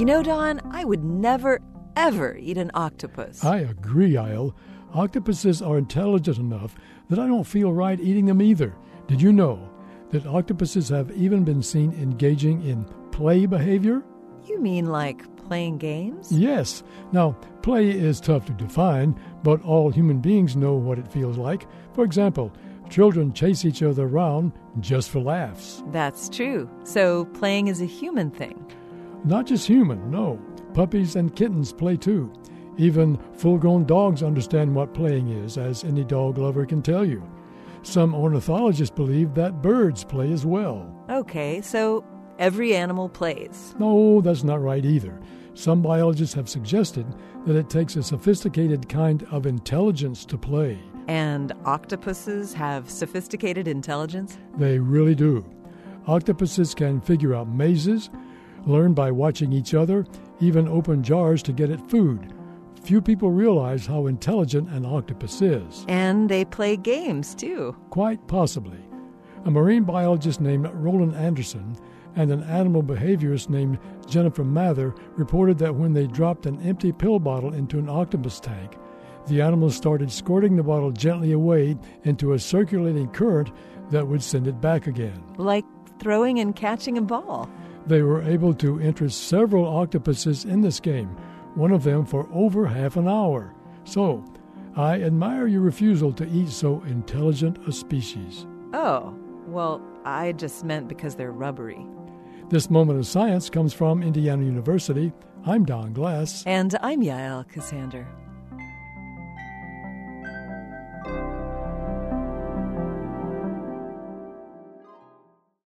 You know, Don, I would never, ever eat an octopus. I agree, Yael. Octopuses are intelligent enough that I don't feel right eating them either. Did you know that octopuses have even been seen engaging in play behavior? You mean like playing games? Yes. Now, play is tough to define, but all human beings know what it feels like. For example, children chase each other around just for laughs. That's true. So playing is a human thing. Not just human, no. Puppies and kittens play too. Even full grown dogs understand what playing is, as any dog lover can tell you. Some ornithologists believe that birds play as well. Okay, so every animal plays. No, that's not right either. Some biologists have suggested that it takes a sophisticated kind of intelligence to play. And octopuses have sophisticated intelligence? They really do. Octopuses can figure out mazes, learn by watching each other, even open jars to get at food. Few people realize how intelligent an octopus is. And they play games too. Quite possibly. A marine biologist named Roland Anderson and an animal behaviorist named Jennifer Mather reported that when they dropped an empty pill bottle into an octopus tank, the animal started squirting the bottle gently away into a circulating current that would send it back again. Like throwing and catching a ball. They were able to interest several octopuses in this game, one of them for over half an hour. So, I admire your refusal to eat so intelligent a species. Oh, well, I just meant because they're rubbery. This moment of science comes from Indiana University. I'm Don Glass. And I'm Yael Ksander.